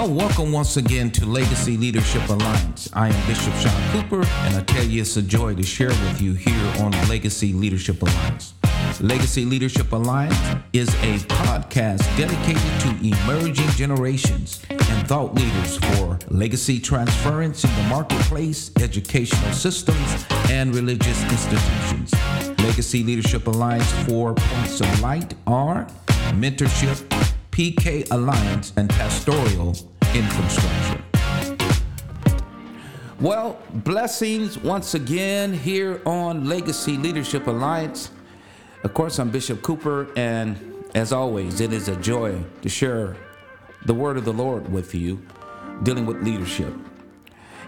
Well, welcome once again to Legacy Leadership Alliance. I am Bishop Sean Cooper, and I tell you it's a joy to share with you here on Legacy Leadership Alliance. Legacy Leadership Alliance is a podcast dedicated to emerging generations and thought leaders for legacy transference in the marketplace, educational systems, and religious institutions. Legacy Leadership Alliance four points of light are mentorship, PK Alliance, and pastoral infrastructure. Well, blessings once again here on Legacy Leadership Alliance. Of course, I'm Bishop Cooper, and as always, it is a joy to share the word of the Lord with you dealing with leadership.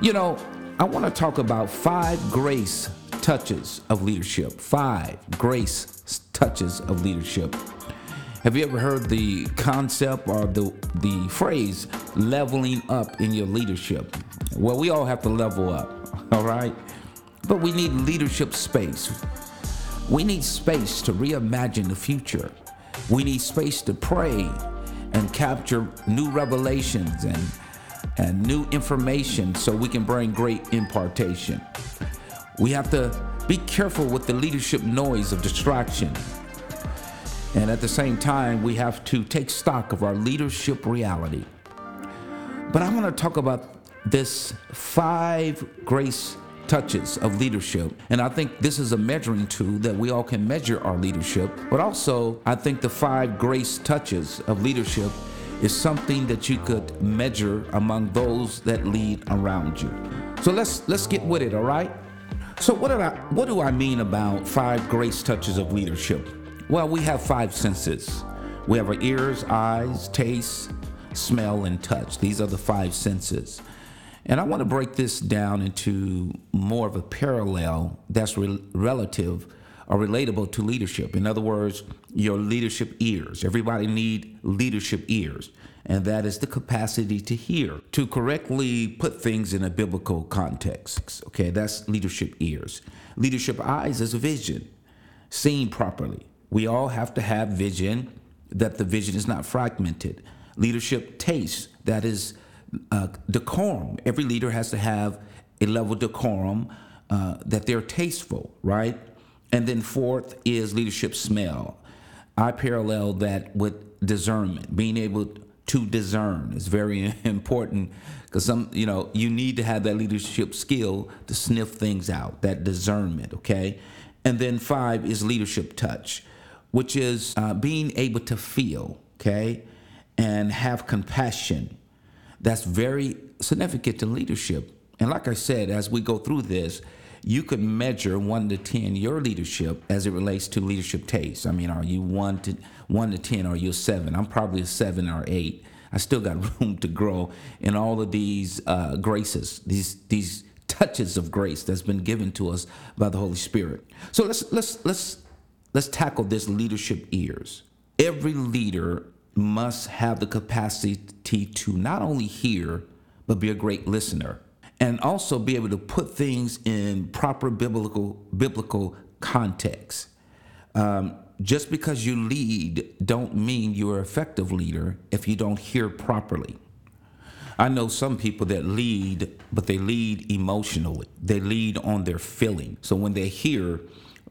You know, I want to talk about five grace touches of leadership. Five grace touches of leadership. Have you ever heard the concept or the, the phrase leveling up in your leadership? Well, we all have to level up, all right? But we need leadership space. We need space to reimagine the future. We need space to pray and capture new revelations and, and new information so we can bring great impartation. We have to be careful with the leadership noise of distraction and at the same time, we have to take stock of our leadership reality. But I want to talk about this five grace touches of leadership. And I think this is a measuring tool that we all can measure our leadership. But also, I think the five grace touches of leadership is something that you could measure among those that lead around you. So let's let's get with it, all right? So what do I what do I mean about five grace touches of leadership? Well, we have five senses. We have our ears, eyes, taste, smell, and touch. These are the five senses. And I want to break this down into more of a parallel that's re- relative or relatable to leadership. In other words, your leadership ears. Everybody need leadership ears, and that is the capacity to hear, to correctly put things in a biblical context. Okay, that's leadership ears. Leadership eyes is a vision, seen properly. We all have to have vision, that the vision is not fragmented. Leadership taste, that is uh, decorum. Every leader has to have a level of decorum uh, that they're tasteful, right? And then fourth is leadership smell. I parallel that with discernment, being able to discern is very important because some, you know, you need to have that leadership skill to sniff things out, that discernment, okay? And then five is leadership touch which is uh, being able to feel, okay, and have compassion. That's very significant to leadership. And like I said, as we go through this, you could measure one to ten your leadership as it relates to leadership taste. I mean, are you one to one to ten? Are you a seven? I'm probably a seven or eight. I still got room to grow in all of these uh, graces, these these touches of grace that's been given to us by the Holy Spirit. So let's let's let's let's tackle this leadership ears. Every leader must have the capacity to not only hear, but be a great listener and also be able to put things in proper biblical biblical context. Um, just because you lead don't mean you're an effective leader if you don't hear properly. I know some people that lead, but they lead emotionally. They lead on their feeling. So when they hear,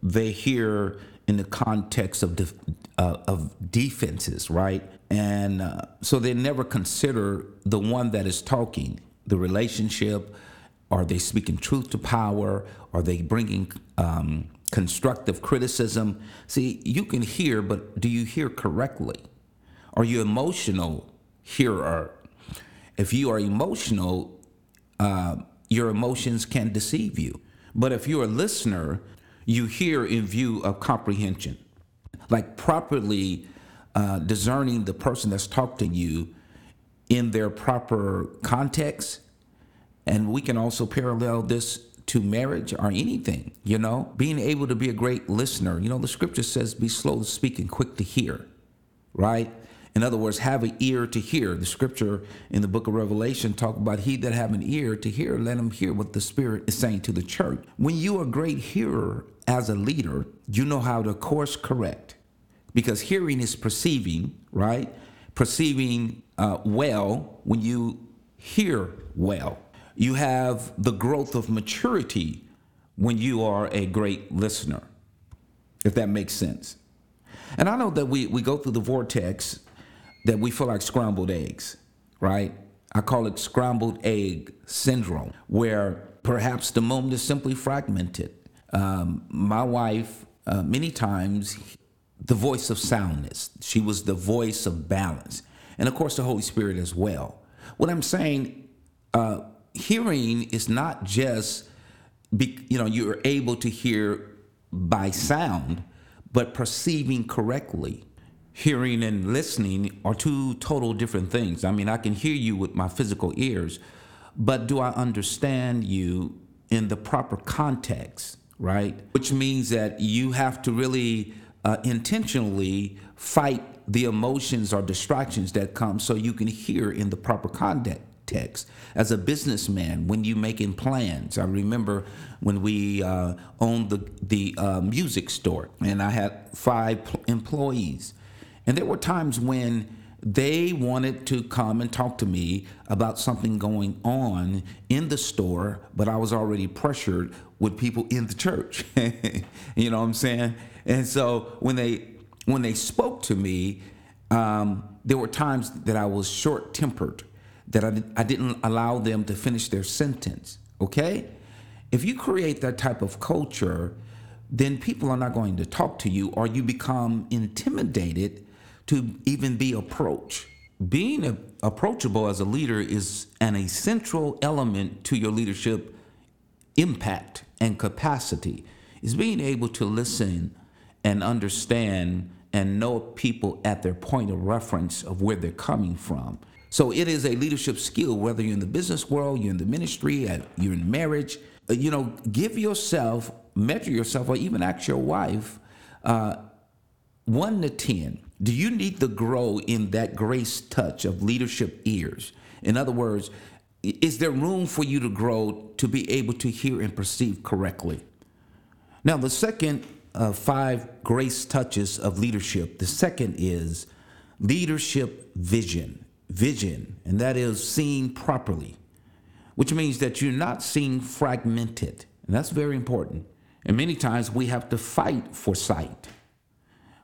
they hear in the context of def- uh, of defenses, right? And uh, so they never consider the one that is talking, the relationship. Are they speaking truth to power? Are they bringing um, constructive criticism? See, you can hear, but do you hear correctly? Are you emotional hearer? If you are emotional, uh, your emotions can deceive you. But if you're a listener, you hear in view of comprehension, like properly uh, discerning the person that's talking to you in their proper context. And we can also parallel this to marriage or anything, you know, being able to be a great listener. You know, the scripture says, be slow to speak and quick to hear, right? In other words, have an ear to hear. The scripture in the book of Revelation talk about he that have an ear to hear, let him hear what the Spirit is saying to the church. When you are a great hearer as a leader, you know how to course correct. Because hearing is perceiving, right? Perceiving uh, well when you hear well. You have the growth of maturity when you are a great listener, if that makes sense. And I know that we, we go through the vortex that we feel like scrambled eggs, right? I call it scrambled egg syndrome, where perhaps the moment is simply fragmented. Um, my wife, uh, many times, the voice of soundness, she was the voice of balance. And of course, the Holy Spirit as well. What I'm saying, uh, hearing is not just, be, you know, you're able to hear by sound, but perceiving correctly hearing and listening are two total different things. I mean, I can hear you with my physical ears, but do I understand you in the proper context, right? Which means that you have to really uh, intentionally fight the emotions or distractions that come so you can hear in the proper context text. As a businessman, when you making plans, I remember when we uh, owned the the uh, music store, and I had five employees, and there were times when they wanted to come and talk to me about something going on in the store, but I was already pressured with people in the church. you know what I'm saying? And so when they when they spoke to me, um, there were times that I was short tempered, that I, I didn't allow them to finish their sentence. Okay? If you create that type of culture, then people are not going to talk to you, or you become intimidated to even be approached. Being a, approachable as a leader is an essential element to your leadership impact and capacity. Is being able to listen and understand and know people at their point of reference of where they're coming from. So it is a leadership skill, whether you're in the business world, you're in the ministry, uh, you're in marriage. Uh, you know, give yourself, measure yourself, or even ask your wife, uh, one to 10, do you need to grow in that grace touch of leadership ears? In other words, is there room for you to grow to be able to hear and perceive correctly? Now, the second of five grace touches of leadership, the second is leadership vision. Vision, and that is seeing properly, which means that you're not seeing fragmented. And that's very important. And many times we have to fight for sight.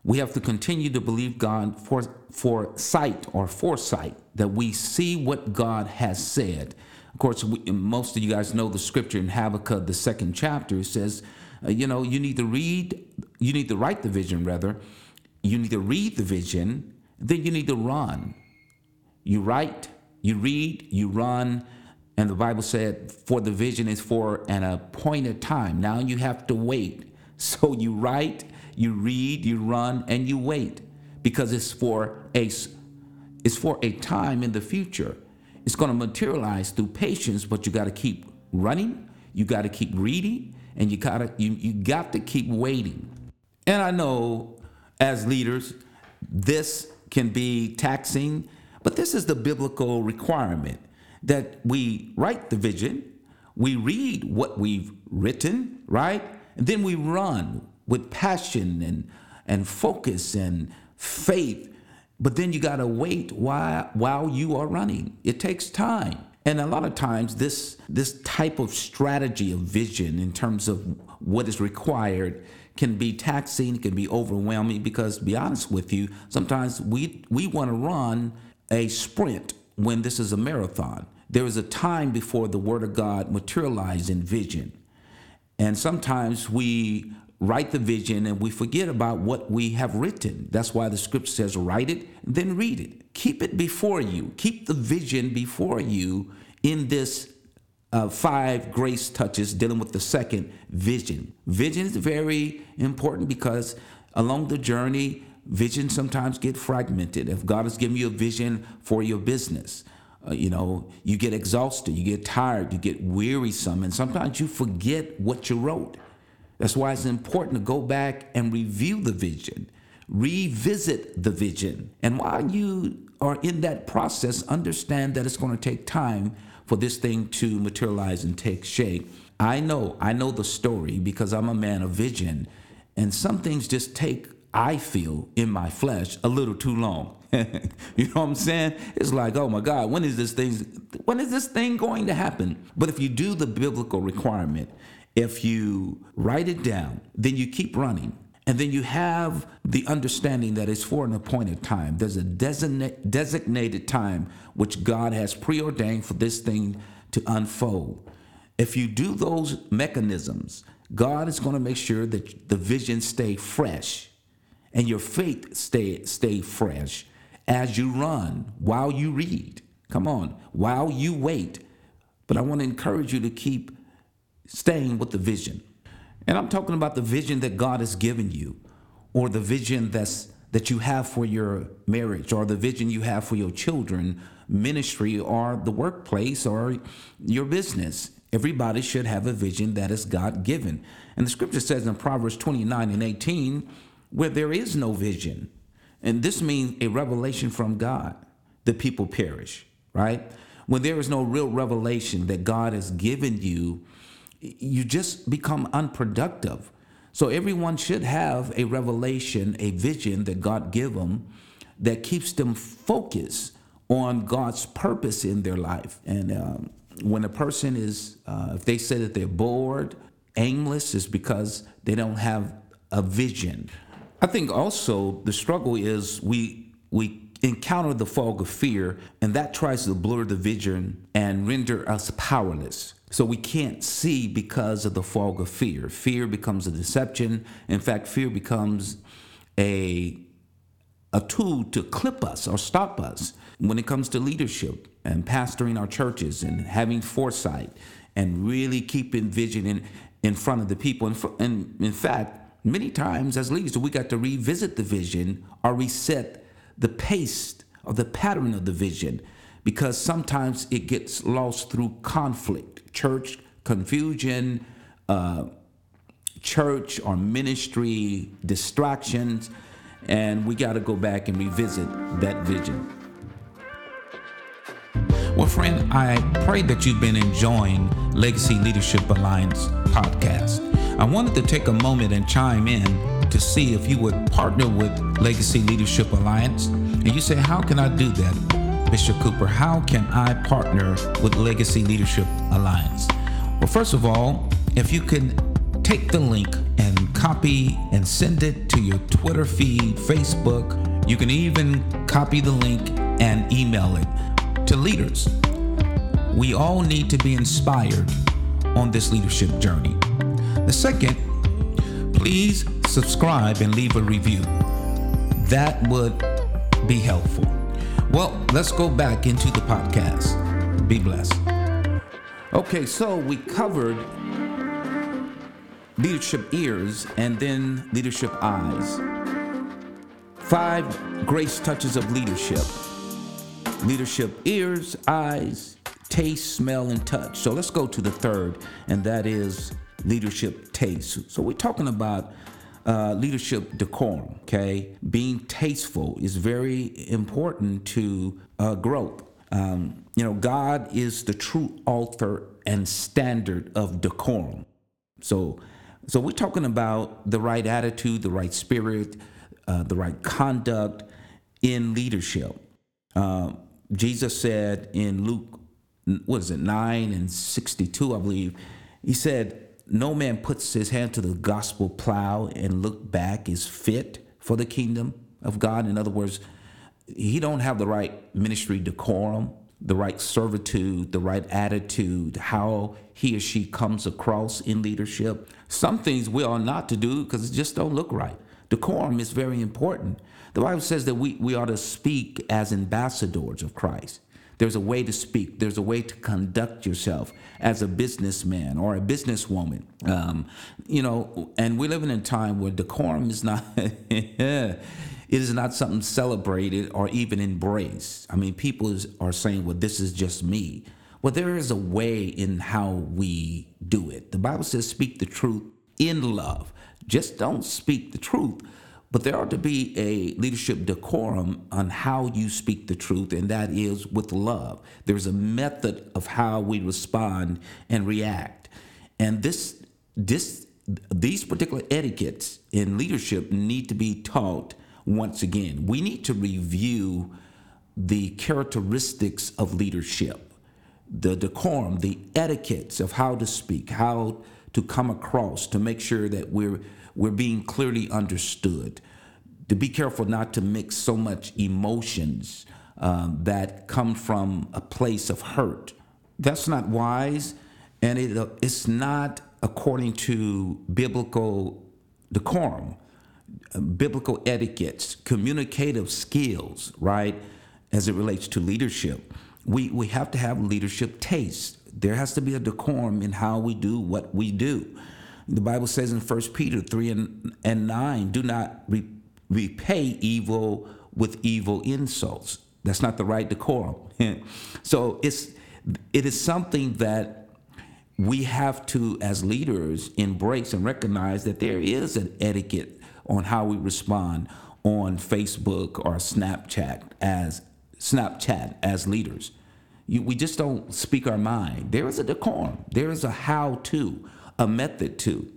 We have to continue to believe God for, for sight or foresight, that we see what God has said. Of course, we, most of you guys know the scripture in Habakkuk, the second chapter, says, uh, you know, you need to read, you need to write the vision, rather. You need to read the vision, then you need to run. You write, you read, you run, and the Bible said, for the vision is for an appointed time. Now you have to wait. So you write, you read, you run, and you wait because it's for a it's for a time in the future. It's going to materialize through patience, but you got to keep running, you got to keep reading, and you got to you, you got to keep waiting. And I know as leaders, this can be taxing, but this is the biblical requirement that we write the vision, we read what we've written, right? And then we run with passion and and focus and faith. But then you got to wait while while you are running. It takes time. And a lot of times this this type of strategy of vision in terms of what is required can be taxing, it can be overwhelming because to be honest with you, sometimes we we want to run a sprint when this is a marathon. There is a time before the word of God materializes in vision. And sometimes we write the vision and we forget about what we have written. That's why the scripture says, write it, then read it. Keep it before you. Keep the vision before you in this uh, five grace touches dealing with the second vision. Vision is very important because along the journey, vision sometimes get fragmented. If God has given you a vision for your business, uh, you know, you get exhausted, you get tired, you get wearisome, and sometimes you forget what you wrote. That's why it's important to go back and review the vision, revisit the vision. And while you are in that process, understand that it's going to take time for this thing to materialize and take shape. I know, I know the story because I'm a man of vision, and some things just take I feel in my flesh a little too long. you know what I'm saying? It's like, oh my God, when is this thing when is this thing going to happen? But if you do the biblical requirement, if you write it down, then you keep running. And then you have the understanding that it's for an appointed time. There's a designate, designated time which God has preordained for this thing to unfold. If you do those mechanisms, God is going to make sure that the vision stay fresh and your faith stay stay fresh as you run, while you read. Come on, while you wait. But I want to encourage you to keep staying with the vision. And I'm talking about the vision that God has given you, or the vision that's that you have for your marriage, or the vision you have for your children, ministry, or the workplace, or your business. Everybody should have a vision that is God given. And the scripture says in Proverbs 29 and 18, where there is no vision, and this means a revelation from God, the people perish, right? When there is no real revelation that God has given you, you just become unproductive. So everyone should have a revelation, a vision that God give them that keeps them focused on God's purpose in their life. And um, when a person is, uh, if they say that they're bored, aimless, is because they don't have a vision. I think also the struggle is we we encounter the fog of fear, and that tries to blur the vision and render us powerless. So we can't see because of the fog of fear. Fear becomes a deception. In fact, fear becomes a a tool to clip us or stop us when it comes to leadership and pastoring our churches and having foresight and really keeping vision in, in front of the people. And, and in fact, many times as leaders, we got to revisit the vision or reset the pace or the pattern of the vision because sometimes it gets lost through conflict, church confusion, uh, church or ministry distractions, and we got to go back and revisit that vision. Well, friend, I pray that you've been enjoying Legacy Leadership Alliance podcast. I wanted to take a moment and chime in to see if you would partner with Legacy Leadership Alliance. And you say, How can I do that, Bishop Cooper? How can I partner with Legacy Leadership Alliance? Well, first of all, if you can take the link and copy and send it to your Twitter feed, Facebook, you can even copy the link and email it to leaders. We all need to be inspired on this leadership journey. The second, please subscribe and leave a review. That would be helpful. Well, let's go back into the podcast. Be blessed. Okay, so we covered leadership ears and then leadership eyes. Five grace touches of leadership leadership ears, eyes, taste, smell, and touch. So let's go to the third, and that is leadership taste. So we're talking about uh, leadership decorum, okay? Being tasteful is very important to uh, growth. Um, you know, God is the true author and standard of decorum. So, so we're talking about the right attitude, the right spirit, uh, the right conduct in leadership. Uh, Jesus said in Luke, what is it, 9 and 62, I believe, he said, No man puts his hand to the gospel plow and look back is fit for the kingdom of God. In other words, he don't have the right ministry decorum, the right servitude, the right attitude, how he or she comes across in leadership. Some things we are not to do because it just don't look right. Decorum is very important. The Bible says that we, we ought to speak as ambassadors of Christ. There's a way to speak. There's a way to conduct yourself as a businessman or a businesswoman. Um, you know, and we're living in a time where decorum is not it is not something celebrated or even embraced. I mean, people are saying, "Well, this is just me." Well, there is a way in how we do it. The Bible says, "Speak the truth in love." Just don't speak the truth, but there ought to be a leadership decorum on how you speak the truth, and that is with love. There's a method of how we respond and react. And this this these particular etiquettes in leadership need to be taught once again. We need to review the characteristics of leadership, the decorum, the etiquettes of how to speak, how to come across, to make sure that we're we're being clearly understood. To be careful not to mix so much emotions um, that come from a place of hurt. That's not wise, and it, uh, it's not according to biblical decorum, uh, biblical etiquettes, communicative skills, right, as it relates to leadership. We, we have to have leadership taste. There has to be a decorum in how we do what we do. The Bible says in 1 Peter 3 and, and 9, do not re- repay evil with evil insults. That's not the right decorum. so it's it is something that we have to, as leaders, embrace and recognize that there is an etiquette on how we respond on Facebook or Snapchat as Snapchat as leaders. You, we just don't speak our mind. There is a decorum. There is a how to a method to,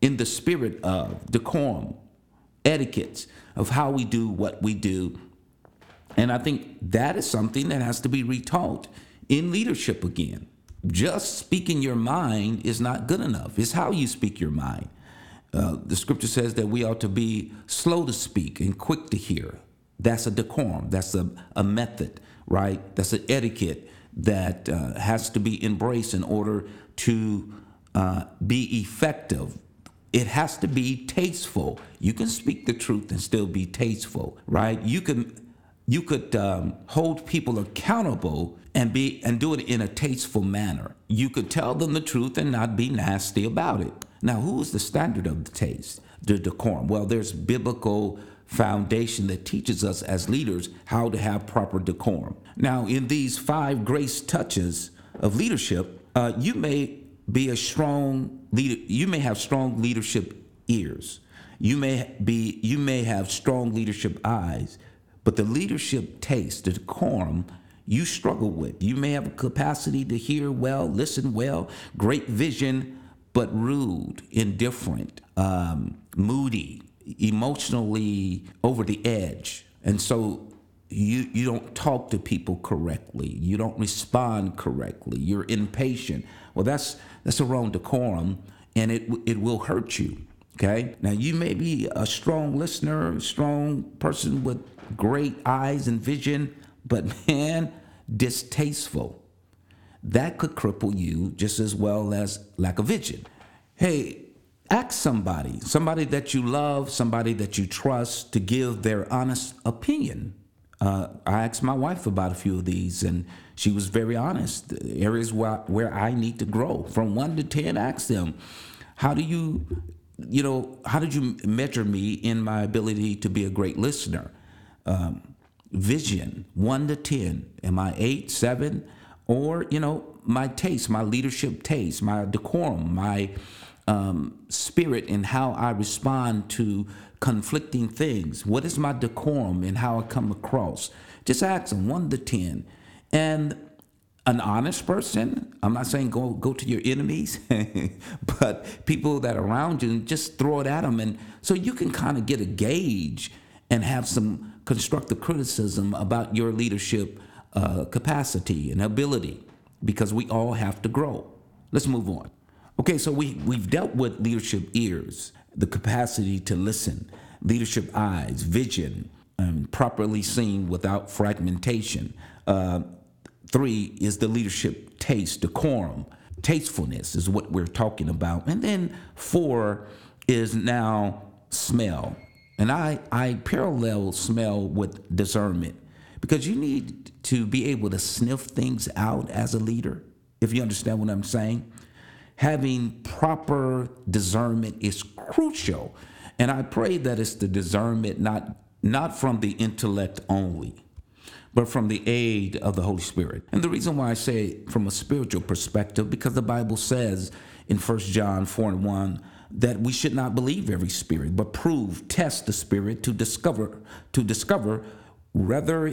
in the spirit of decorum, etiquettes of how we do what we do. And I think that is something that has to be retaught in leadership again. Just speaking your mind is not good enough. It's how you speak your mind. Uh, the scripture says that we ought to be slow to speak and quick to hear. That's a decorum. That's a, a method, right? That's an etiquette that uh, has to be embraced in order to uh, be effective, it has to be tasteful. You can speak the truth and still be tasteful, right? You can you could um, hold people accountable and be and do it in a tasteful manner. You could tell them the truth and not be nasty about it. Now, who is the standard of the taste, the decorum? Well, there's biblical foundation that teaches us as leaders how to have proper decorum. Now, in these five grace touches of leadership, uh, you may be a strong leader. You may have strong leadership ears. You may be you may have strong leadership eyes, but the leadership taste, the decorum, you struggle with. You may have a capacity to hear well, listen well, great vision, but rude, indifferent, um, moody, emotionally over the edge. And so you you don't talk to people correctly. You don't respond correctly. You're impatient. Well, that's that's a wrong decorum, and it it will hurt you. Okay. Now you may be a strong listener, strong person with great eyes and vision, but man, distasteful. That could cripple you just as well as lack of vision. Hey, ask somebody, somebody that you love, somebody that you trust, to give their honest opinion uh, I asked my wife about a few of these, and she was very honest. Areas where, where I need to grow from one to 10, ask them, how do you, you know, how did you measure me in my ability to be a great listener? Um, vision, one to 10. Am I eight, seven? Or, you know, my taste, my leadership taste, my decorum, my um, spirit and how I respond to conflicting things. What is my decorum and how I come across? Just ask them one to ten. And an honest person, I'm not saying go go to your enemies, but people that are around you, and just throw it at them, and so you can kind of get a gauge and have some constructive criticism about your leadership uh, capacity and ability, because we all have to grow. Let's move on. Okay, so we we've dealt with leadership ears the capacity to listen, leadership eyes, vision, um, properly seen without fragmentation. Uh, three is the leadership taste, decorum, tastefulness is what we're talking about. And then four is now smell. And I, I parallel smell with discernment because you need to be able to sniff things out as a leader, if you understand what I'm saying having proper discernment is crucial. And I pray that it's the discernment not not from the intellect only, but from the aid of the Holy Spirit. And the reason why I say from a spiritual perspective, because the Bible says in 1 John 4 and 1 that we should not believe every spirit, but prove, test the spirit to discover, to discover whether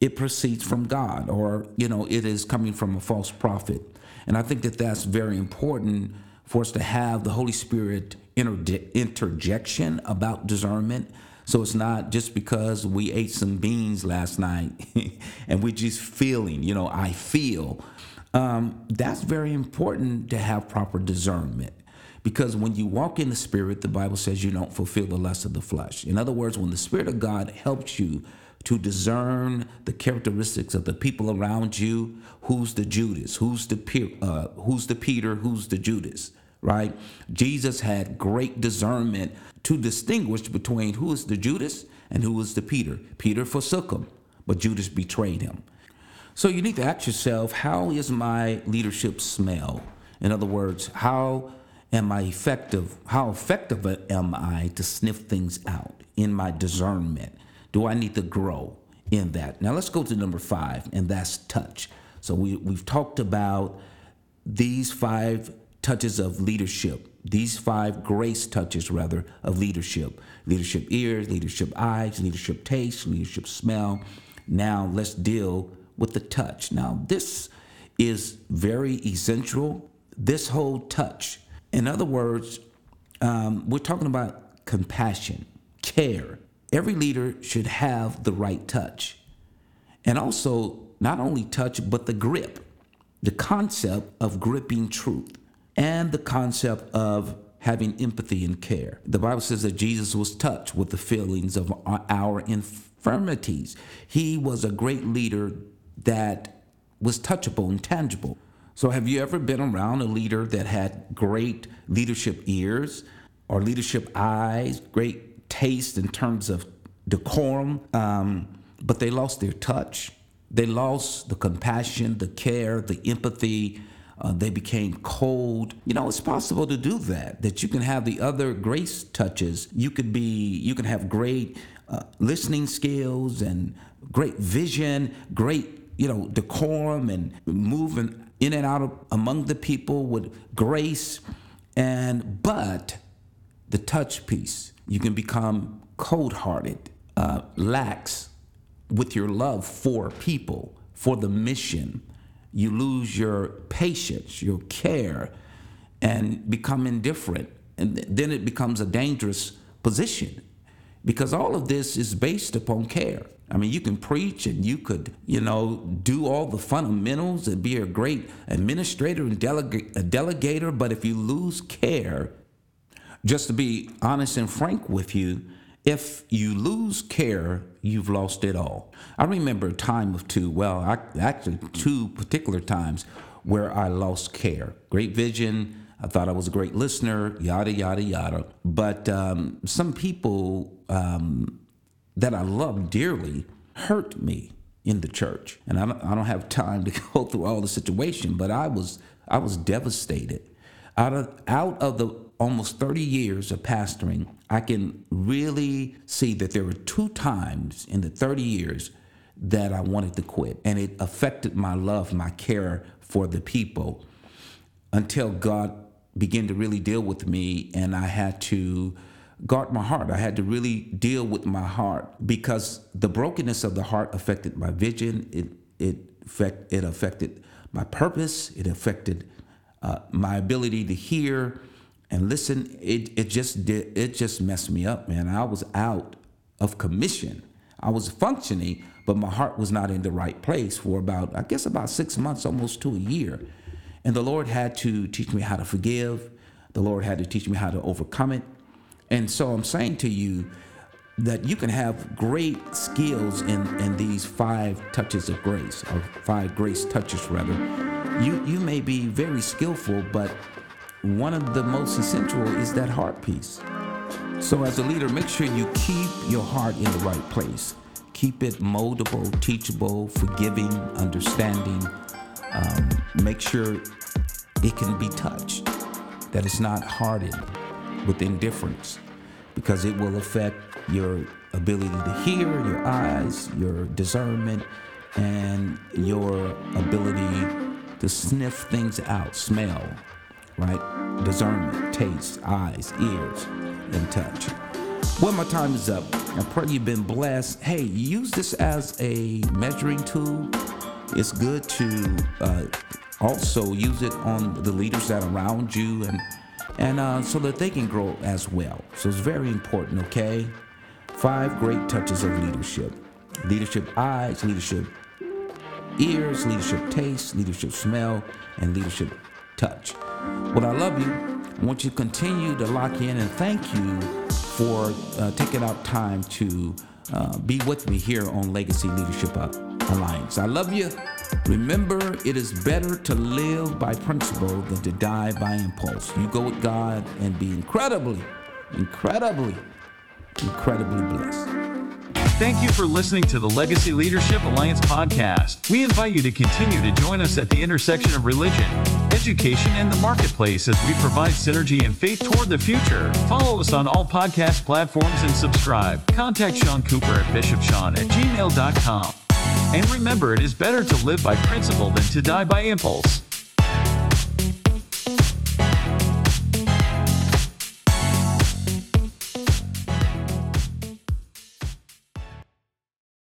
it proceeds from God or, you know, it is coming from a false prophet. And I think that that's very important for us to have the Holy Spirit interjection about discernment. So it's not just because we ate some beans last night and we're just feeling, you know, I feel. Um, that's very important to have proper discernment. Because when you walk in the Spirit, the Bible says you don't fulfill the lust of the flesh. In other words, when the Spirit of God helps you to discern the characteristics of the people around you. Who's the Judas? Who's the uh, who's the Peter? Who's the Judas? Right? Jesus had great discernment to distinguish between who is the Judas and who is the Peter. Peter forsook him, but Judas betrayed him. So you need to ask yourself, how is my leadership smell? In other words, how am I effective? How effective am I to sniff things out in my discernment? Do I need to grow in that? Now let's go to number five, and that's touch. So we, we've talked about these five touches of leadership, these five grace touches, rather, of leadership leadership ears, leadership eyes, leadership taste, leadership smell. Now let's deal with the touch. Now, this is very essential. This whole touch, in other words, um, we're talking about compassion, care, Every leader should have the right touch. And also, not only touch, but the grip, the concept of gripping truth, and the concept of having empathy and care. The Bible says that Jesus was touched with the feelings of our infirmities. He was a great leader that was touchable and tangible. So, have you ever been around a leader that had great leadership ears or leadership eyes, great taste in terms of decorum, um, but they lost their touch. They lost the compassion, the care, the empathy. Uh, they became cold. You know, it's possible to do that. That you can have the other grace touches. You could be, you can have great uh, listening skills and great vision, great, you know, decorum and moving in and out of, among the people with grace. And but the touch piece you can become cold hearted, uh, lax with your love for people, for the mission. You lose your patience, your care, and become indifferent. And then it becomes a dangerous position because all of this is based upon care. I mean, you can preach and you could, you know, do all the fundamentals and be a great administrator and delega- a delegator, but if you lose care, just to be honest and frank with you, if you lose care, you've lost it all. I remember a time of two, well, I, actually two particular times where I lost care. Great vision. I thought I was a great listener, yada, yada, yada. But um, some people um, that I love dearly hurt me in the church. And I don't, I don't have time to go through all the situation, but I was, I was devastated. Out of, out of the almost 30 years of pastoring, I can really see that there were two times in the 30 years that I wanted to quit. And it affected my love, my care for the people until God began to really deal with me and I had to guard my heart. I had to really deal with my heart because the brokenness of the heart affected my vision. It it it affected my purpose. It affected uh, my ability to hear and listen, it, it just did it just messed me up, man. I was out of commission. I was functioning, but my heart was not in the right place for about, I guess about six months, almost to a year. And the Lord had to teach me how to forgive. The Lord had to teach me how to overcome it. And so I'm saying to you that you can have great skills in, in these five touches of grace, or five grace touches rather. You you may be very skillful, but one of the most essential is that heart piece. So, as a leader, make sure you keep your heart in the right place. Keep it moldable, teachable, forgiving, understanding. Um, make sure it can be touched, that it's not hardened with indifference, because it will affect your ability to hear, your eyes, your discernment, and your ability to sniff things out, smell, right? Discernment, taste, eyes, ears, and touch. Well, my time is up. I pray you've been blessed. Hey, use this as a measuring tool. It's good to uh, also use it on the leaders that are around you and and uh, so that they can grow as well. So it's very important, okay? Five great touches of leadership leadership eyes, leadership ears, leadership taste, leadership smell, and leadership touch. Well, I love you. I want you to continue to lock in and thank you for uh, taking out time to uh, be with me here on Legacy Leadership Alliance. I love you. Remember, it is better to live by principle than to die by impulse. You go with God and be incredibly, incredibly, incredibly blessed. Thank you for listening to the Legacy Leadership Alliance podcast. We invite you to continue to join us at the intersection of religion, education, and the marketplace as we provide synergy and faith toward the future. Follow us on all podcast platforms and subscribe. Contact Sean Cooper at bishopsean at gmail.com. And remember, it is better to live by principle than to die by impulse.